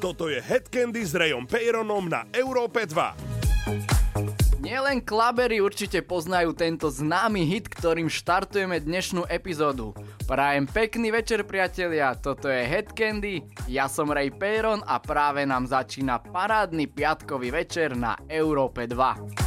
Toto je Head Candy s Rayom Peyronom na Európe 2. Nielen klabery určite poznajú tento známy hit, ktorým štartujeme dnešnú epizódu. Prajem pekný večer priatelia, toto je Head Candy, ja som Ray Peyron a práve nám začína parádny piatkový večer na Európe 2.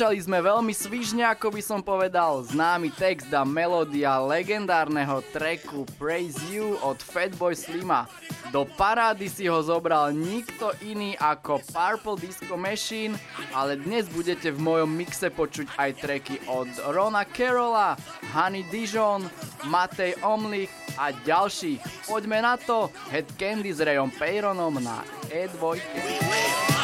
Začali sme veľmi svižne, ako by som povedal, známy text a melódia legendárneho tracku Praise You od Fatboy Slima. Do parády si ho zobral nikto iný ako Purple Disco Machine, ale dnes budete v mojom mixe počuť aj tracky od Rona Carola, Honey Dijon, Matej Omlich a ďalších. Poďme na to, Head Candy s Rayom Peyronom na E2.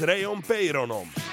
Rejon é Peironom.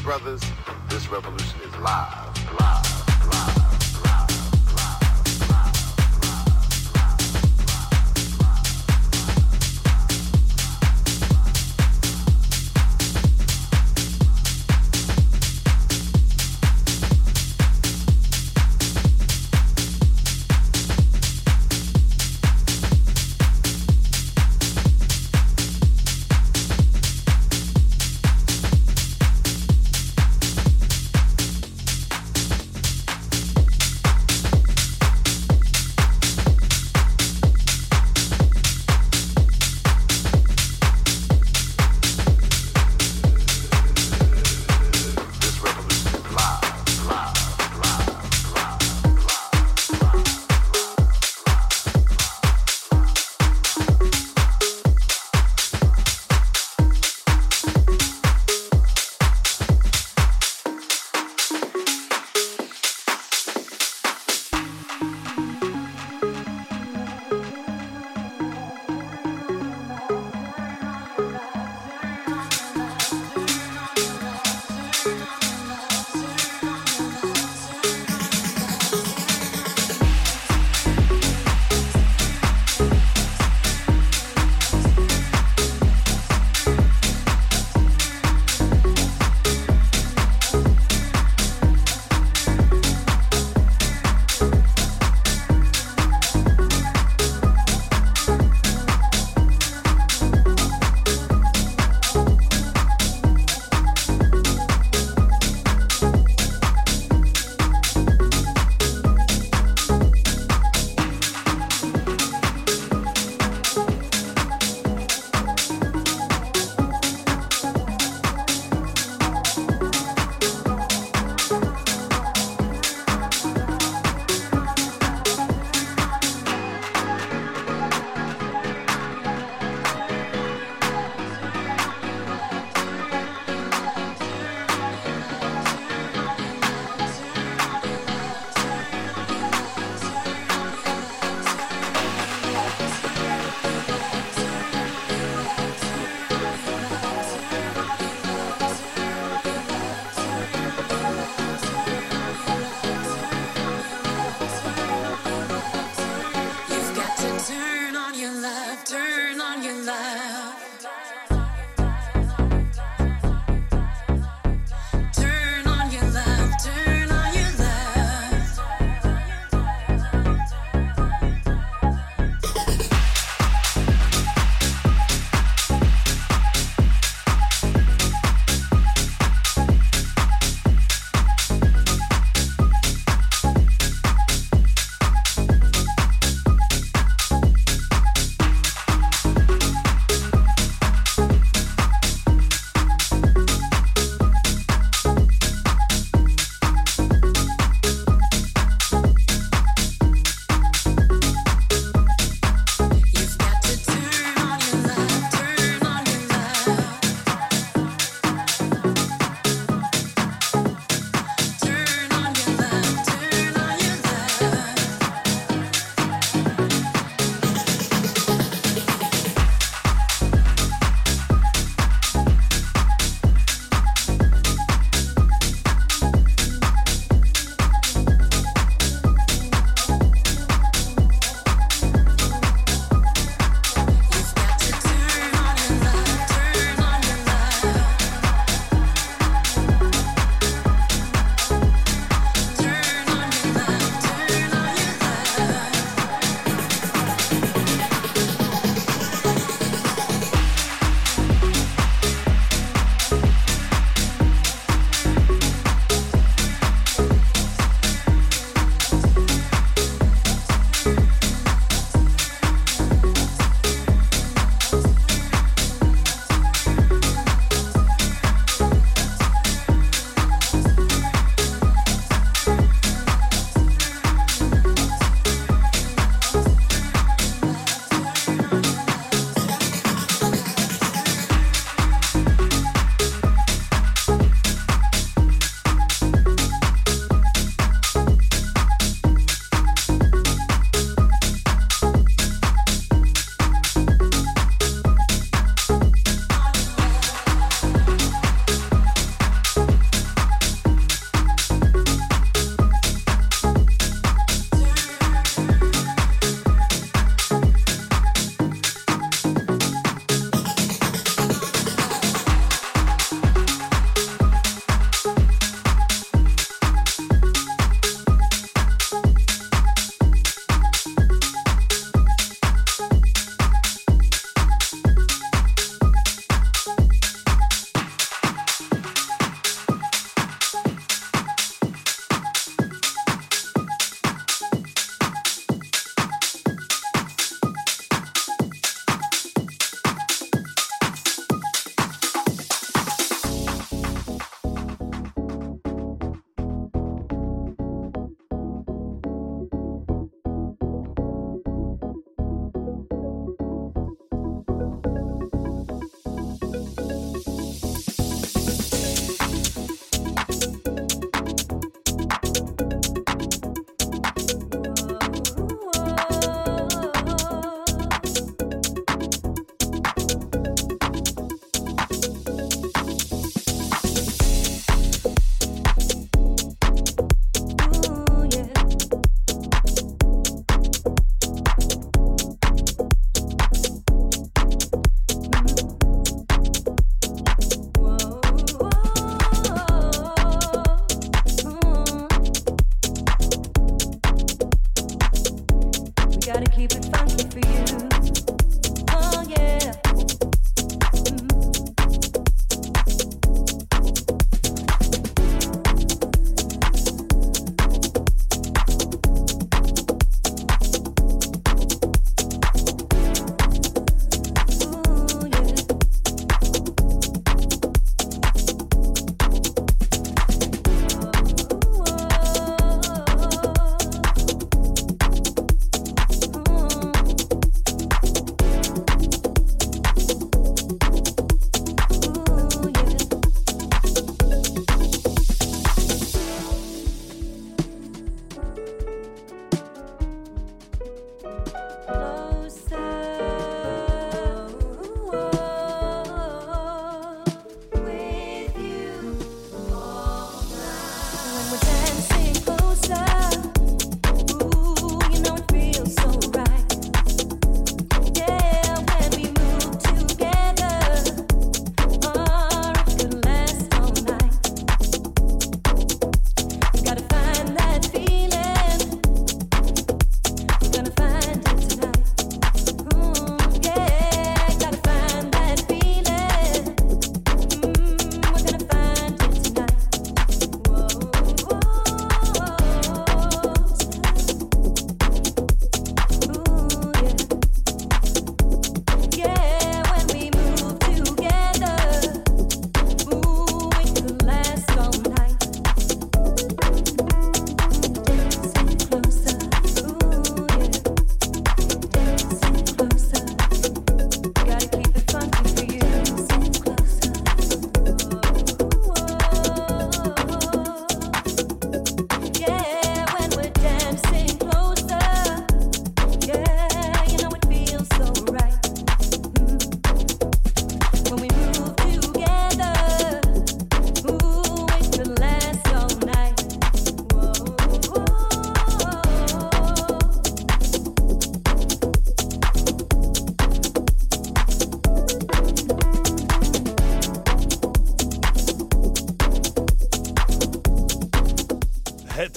Brothers.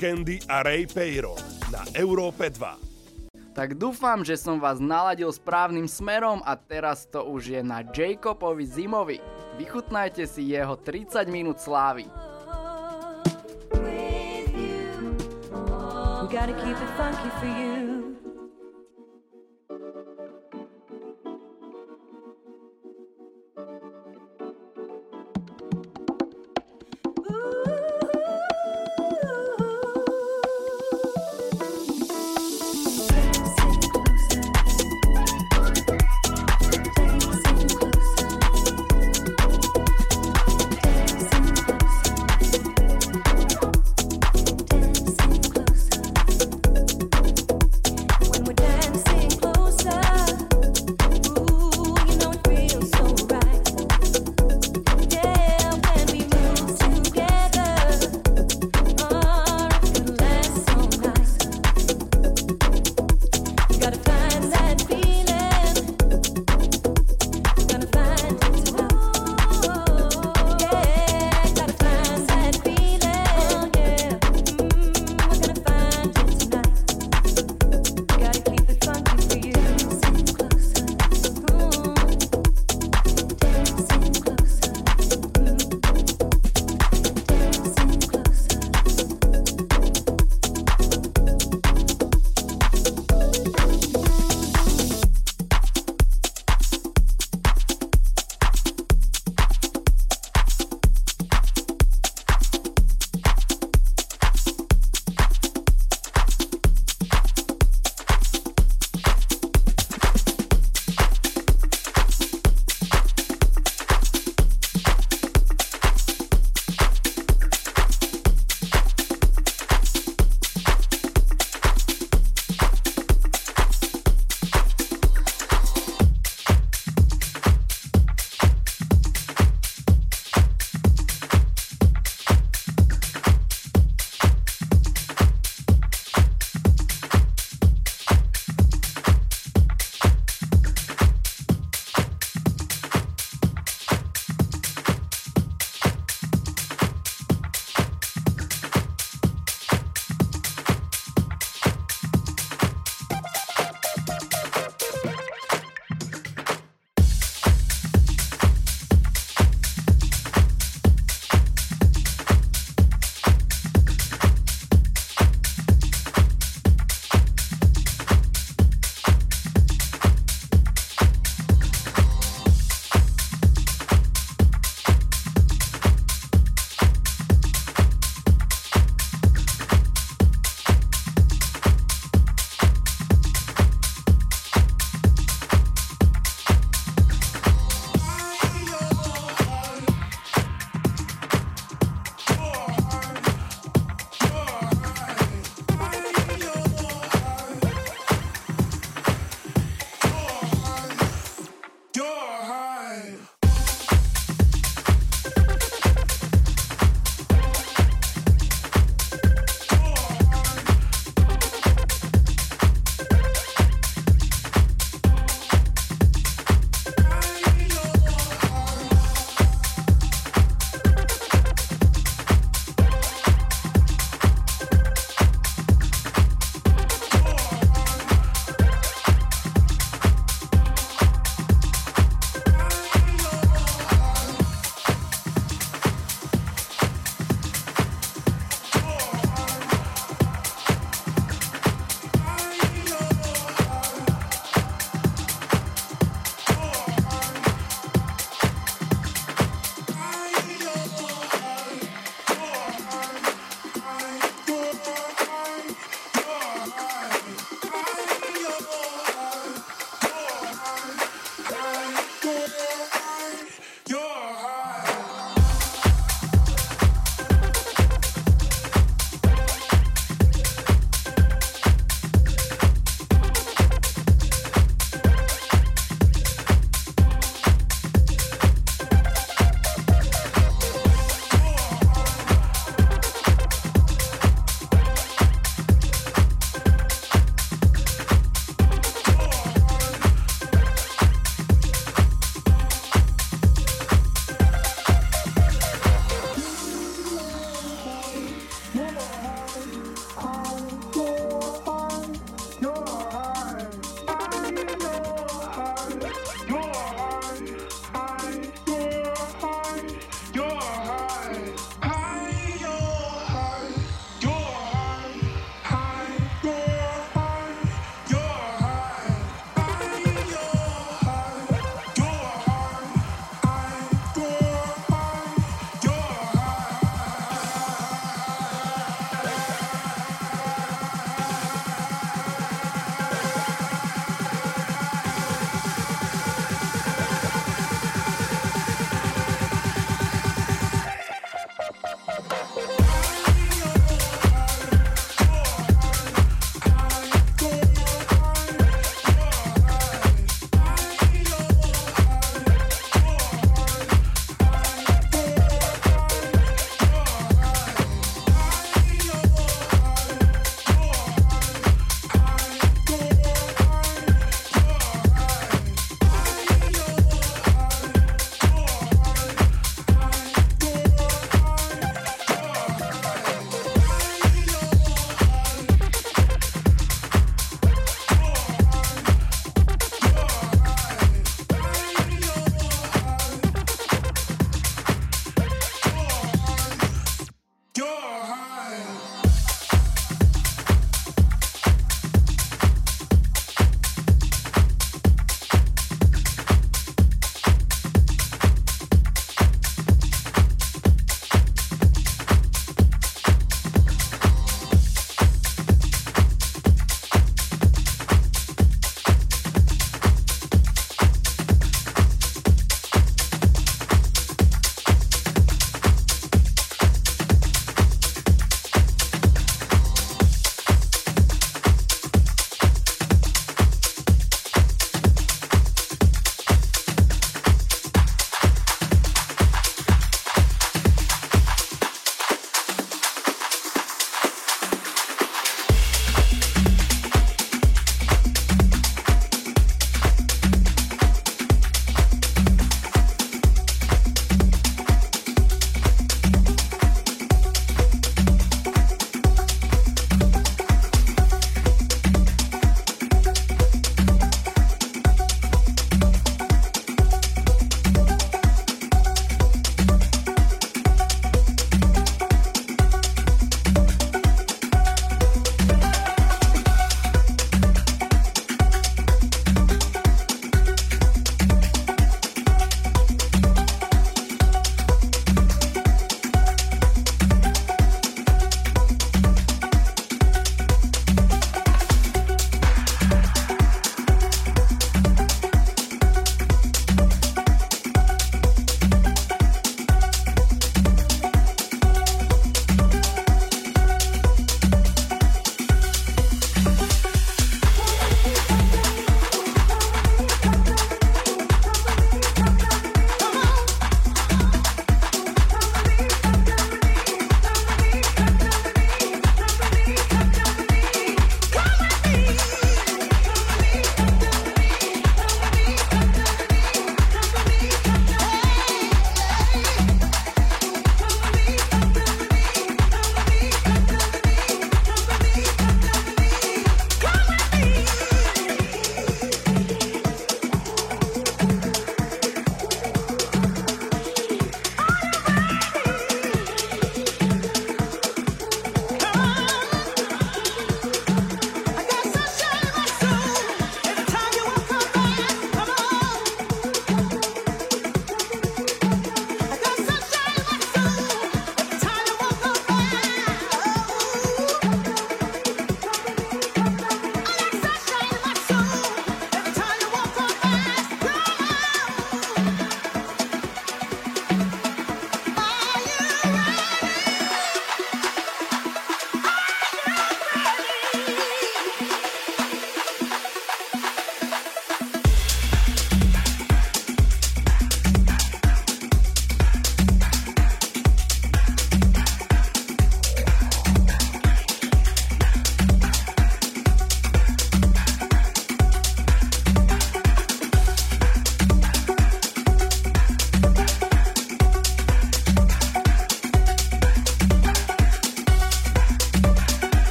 Candy a Ray Peiro na Európe 2. Tak dúfam, že som vás naladil správnym smerom a teraz to už je na Jacobovi Zimovi. Vychutnajte si jeho 30 minút slávy. gotta keep it funky for you.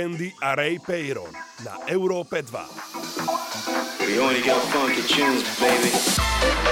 Candy a Ray Peyron na Európe 2. We only got funky tunes, baby.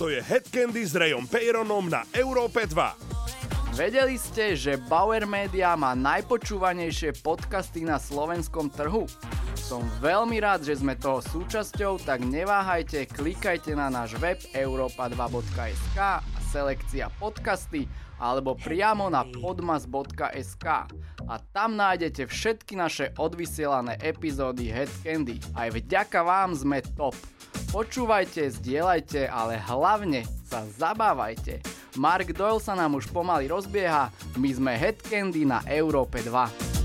to je Head Candy s Rayom Peyronom na Európe 2. Vedeli ste, že Bauer Media má najpočúvanejšie podcasty na slovenskom trhu? Som veľmi rád, že sme toho súčasťou, tak neváhajte, klikajte na náš web europa2.sk selekcia podcasty alebo priamo na podmas.sk a tam nájdete všetky naše odvysielané epizódy Head Candy. Aj vďaka vám sme top. Počúvajte, zdieľajte, ale hlavne sa zabávajte. Mark Doyle sa nám už pomaly rozbieha, my sme Head Candy na Európe 2.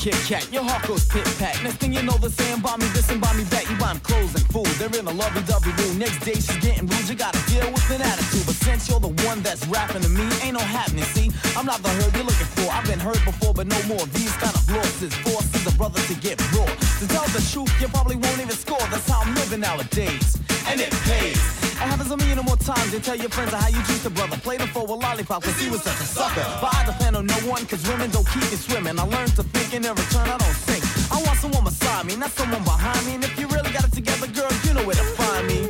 Kit Kat. Your heart goes pit pat. Next thing you know, they're saying, buy me this and buy me that. You buy 'em clothes and food. They're in a lovey dovey mood. Next day, she's getting rude. You gotta deal with an attitude. But since you're the one that's rapping to me, ain't no happening. See, I'm not the herd you're looking for. I've been hurt before, but no more. These kind of losses forces a brother to get raw. To tell the truth, you probably won't even score. That's how I'm living nowadays. And it pays. It happens a million or more times. You tell your friends how you treat the brother. Play them for a lollipop cause he was such a sucker. But I depend on no one cause women don't keep me swimming. I learned to think and in return I don't sink. I want someone beside me, not someone behind me. And if you really got it together, girl, you know where to find me.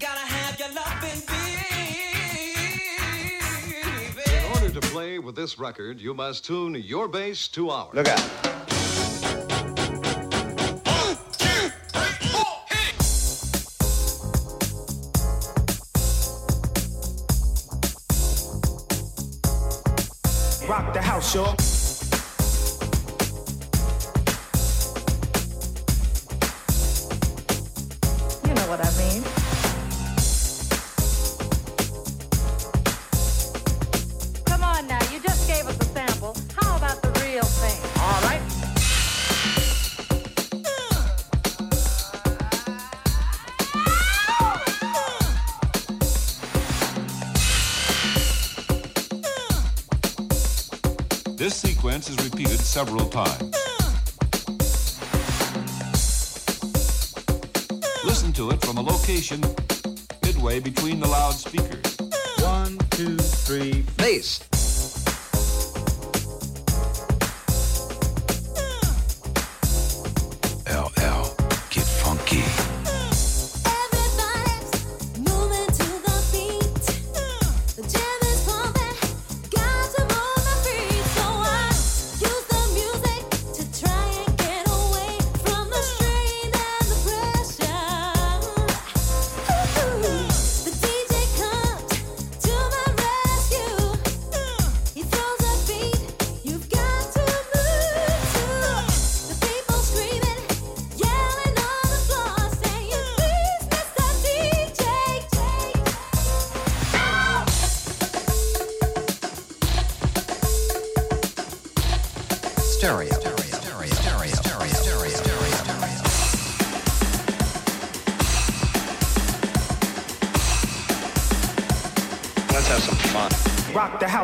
Gotta have your loving, baby. In order to play with this record, you must tune your bass to ours. Look out. pod.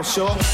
sure.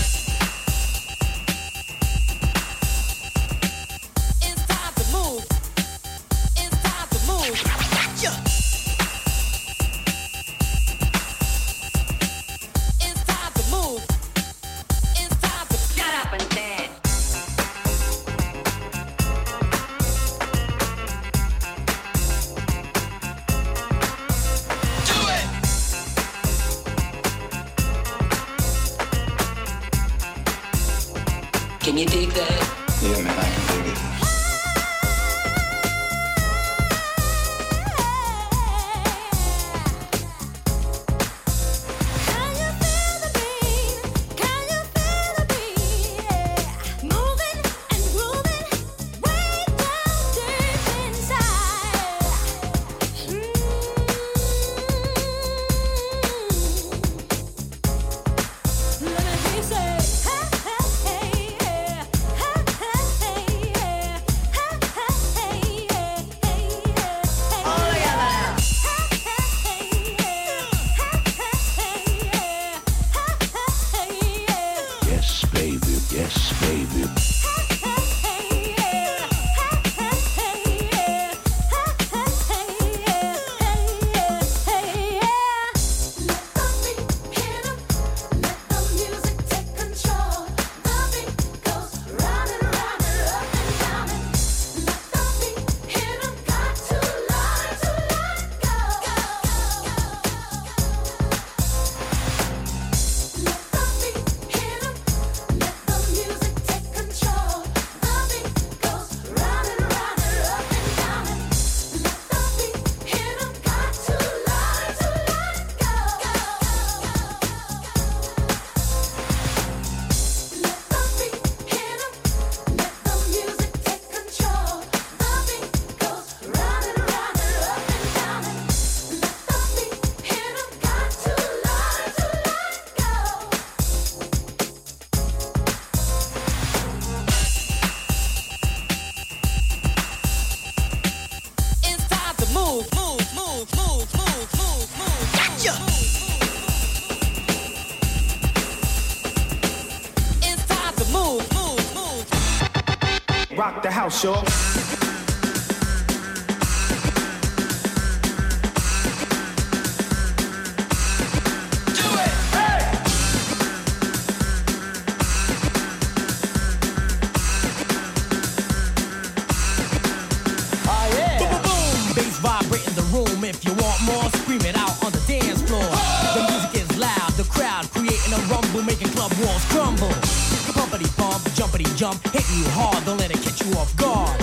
Pumpity bump, jumpity jump, hitting you hard, don't let it you off guard.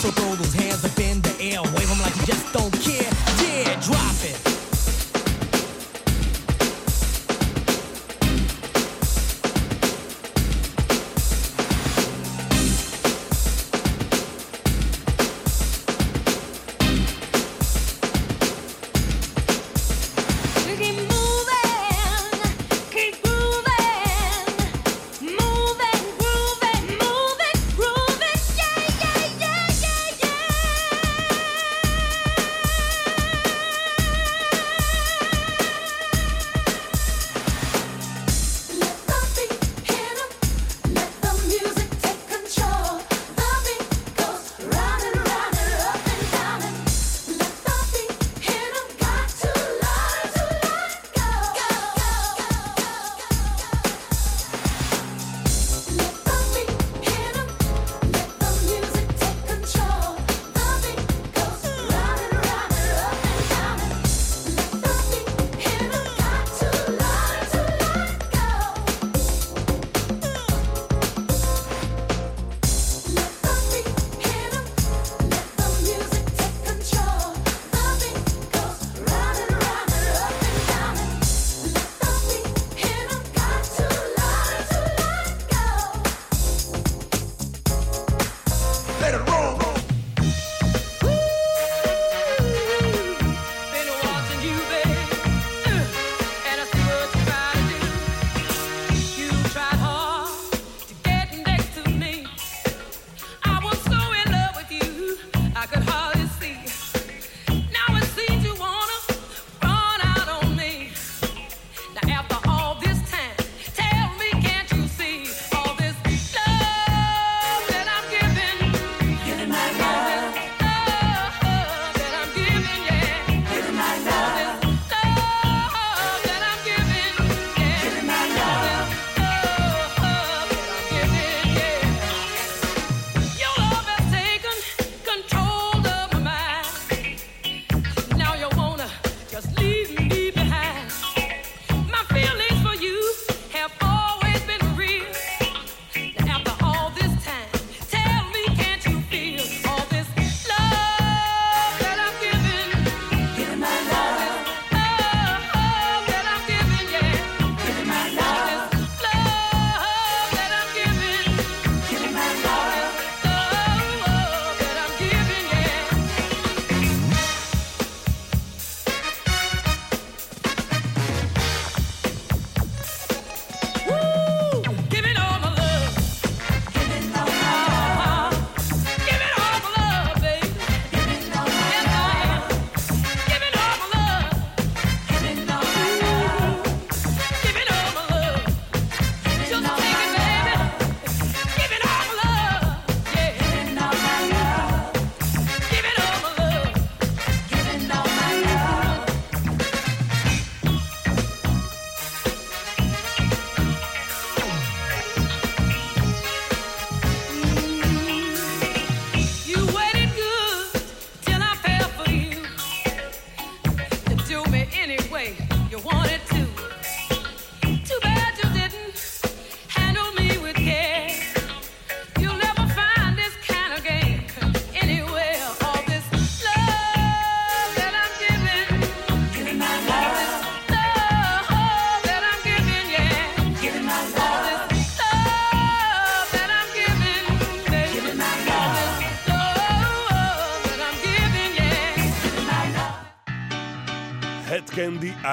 So throw those hands up in the air, wave them like you just don't care.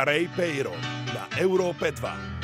Ray Peiro na Európe 2.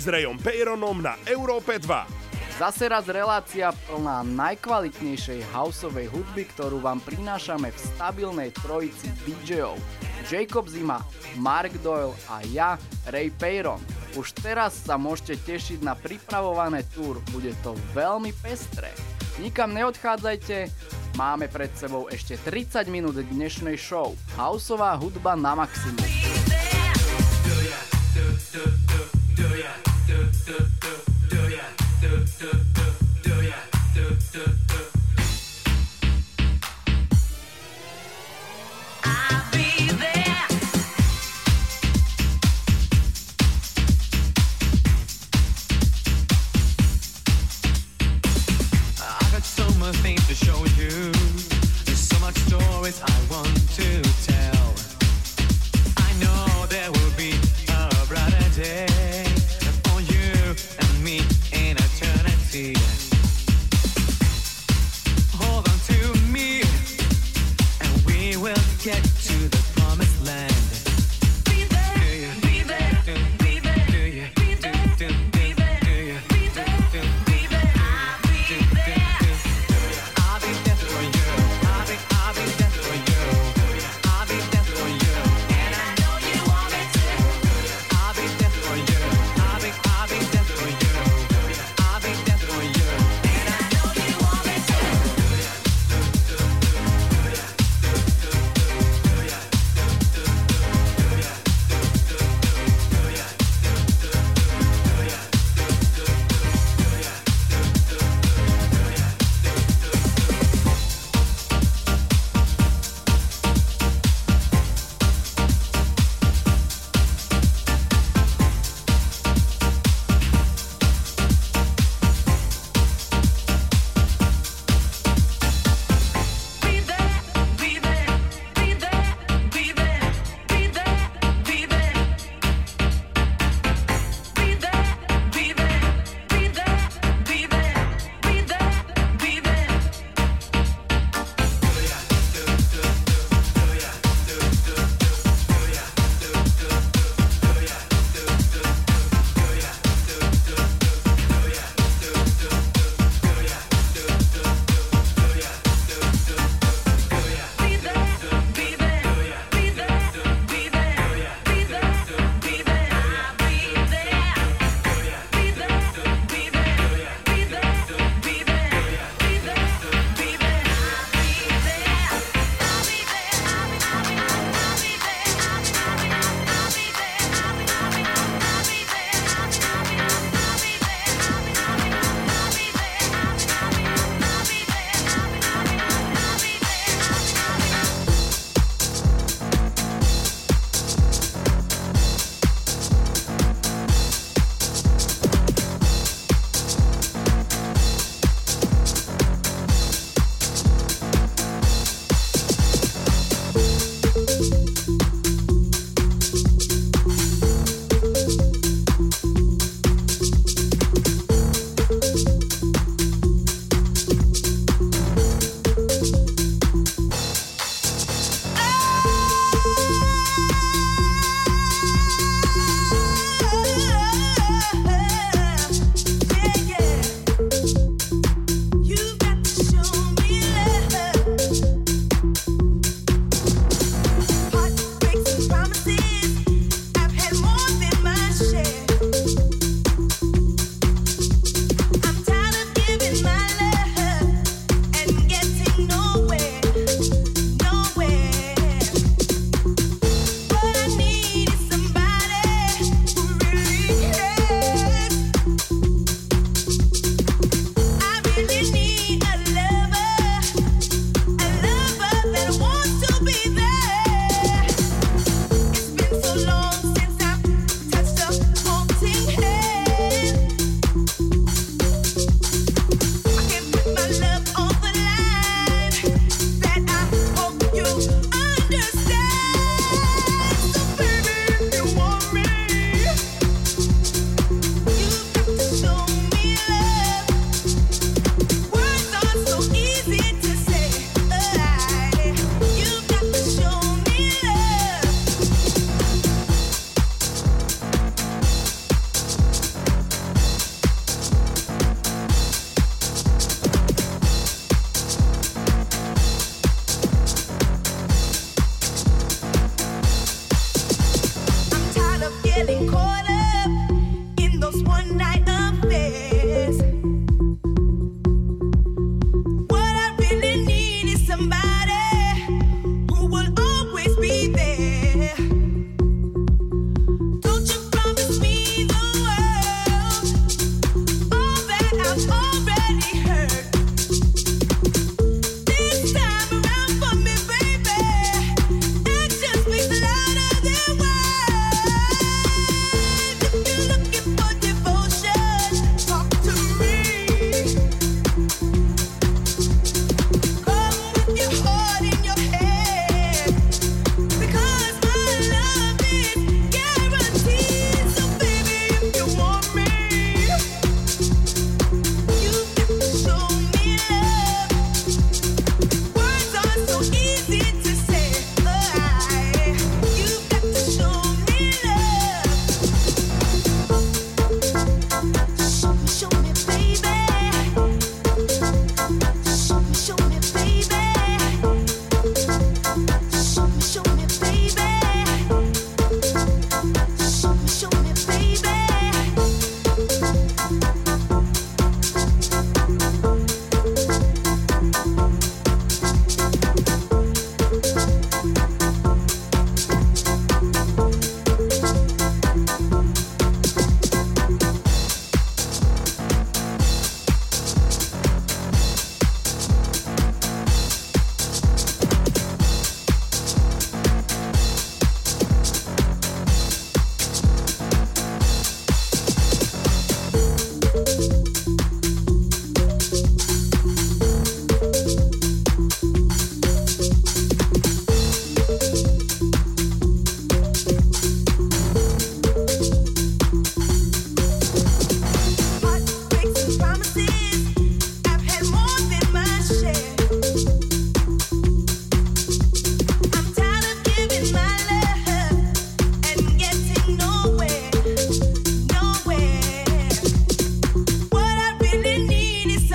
s Rayom Peyronom na Európe 2. Zase raz relácia plná najkvalitnejšej houseovej hudby, ktorú vám prinášame v stabilnej trojici DJov. Jacob Zima, Mark Doyle a ja, Ray Peyron. Už teraz sa môžete tešiť na pripravované túr, bude to veľmi pestré. Nikam neodchádzajte, máme pred sebou ešte 30 minút dnešnej show. Houseová hudba na maximum.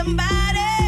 Somebody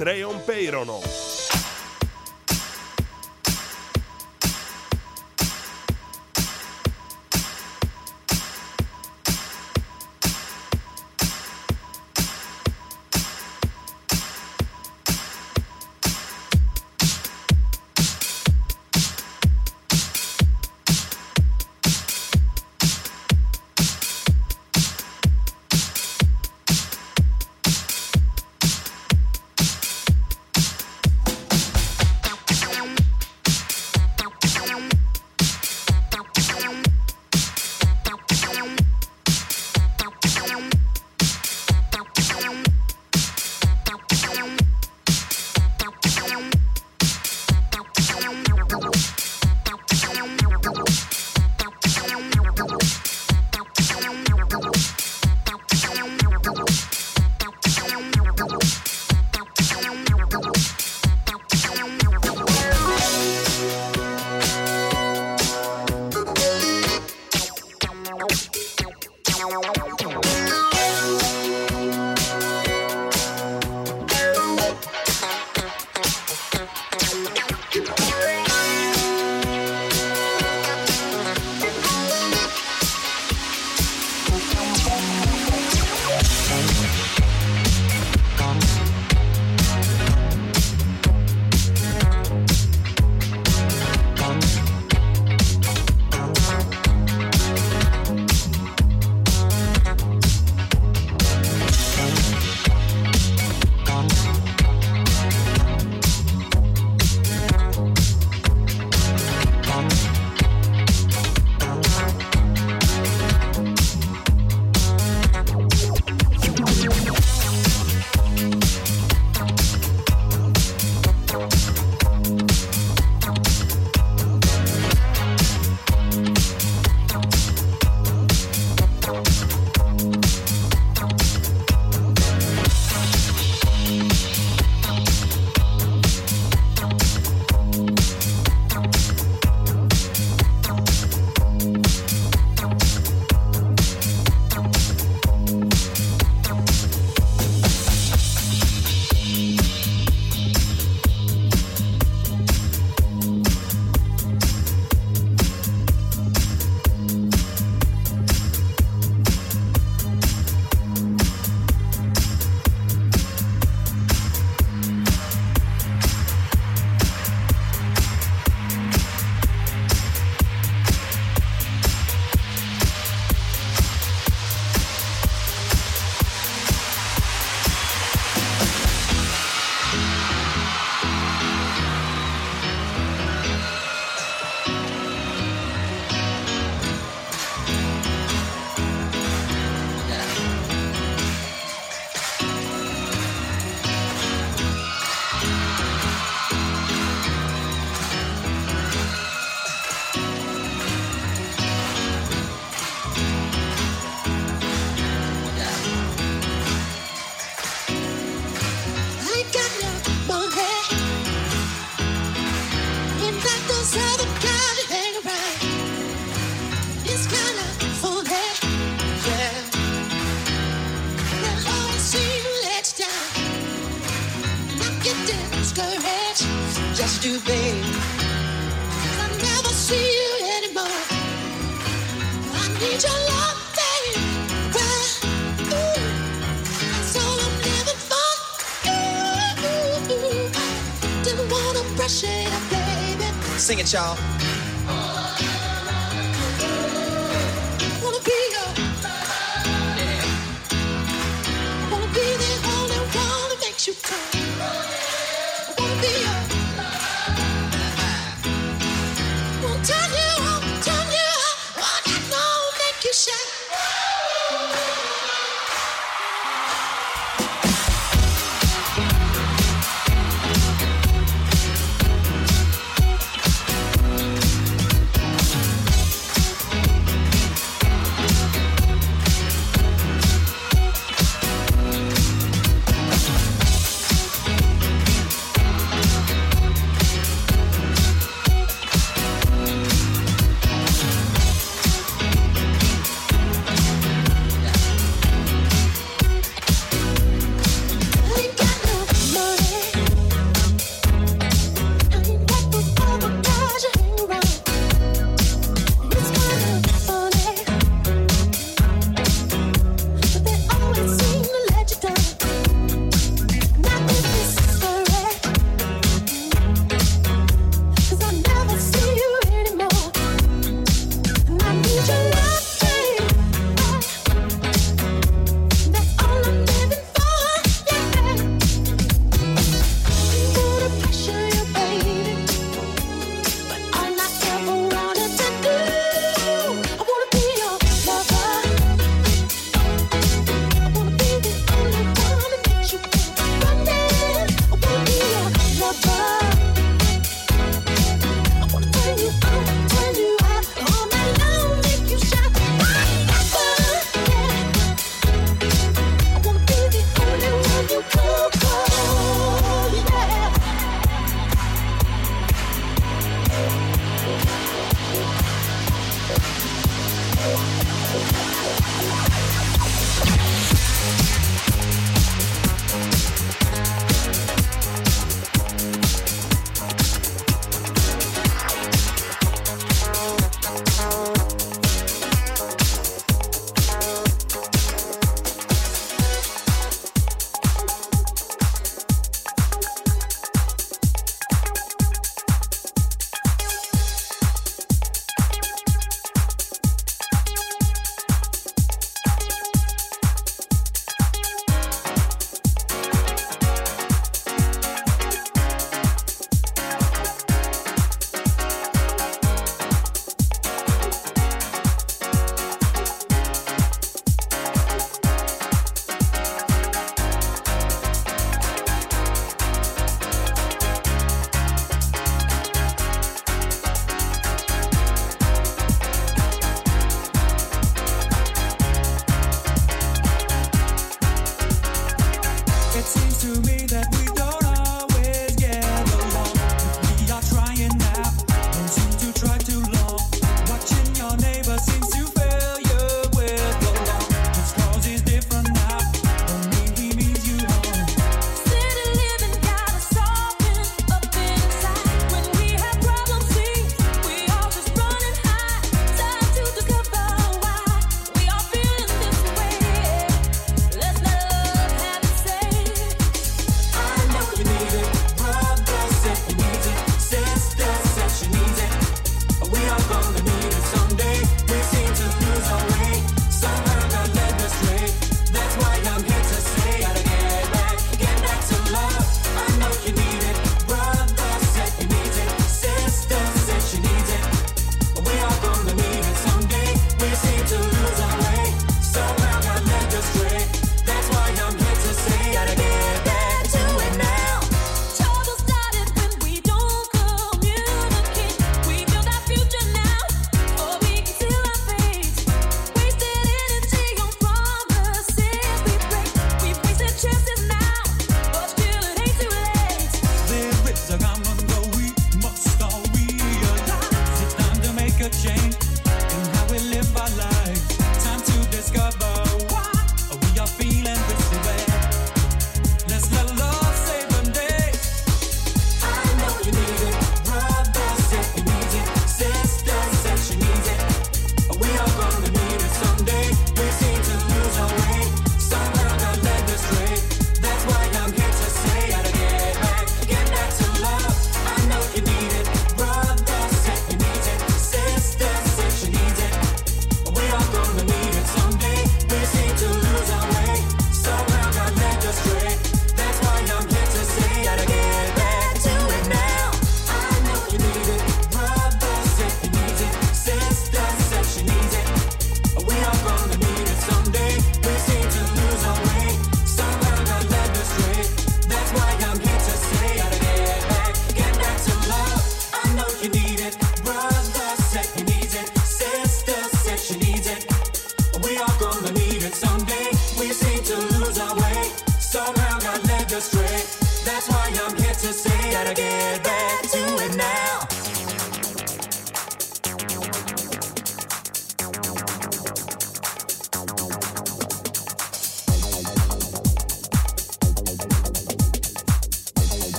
Reon Peirono.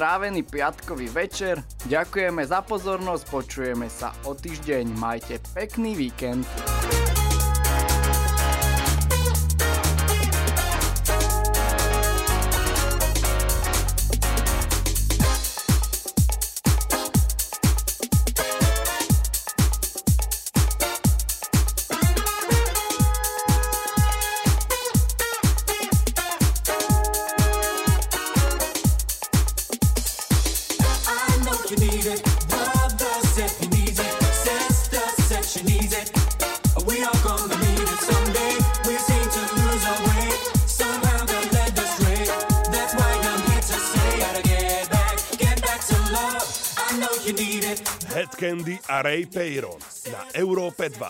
strávený piatkový večer. Ďakujeme za pozornosť, počujeme sa o týždeň. Majte pekný víkend. Pay, pay it on.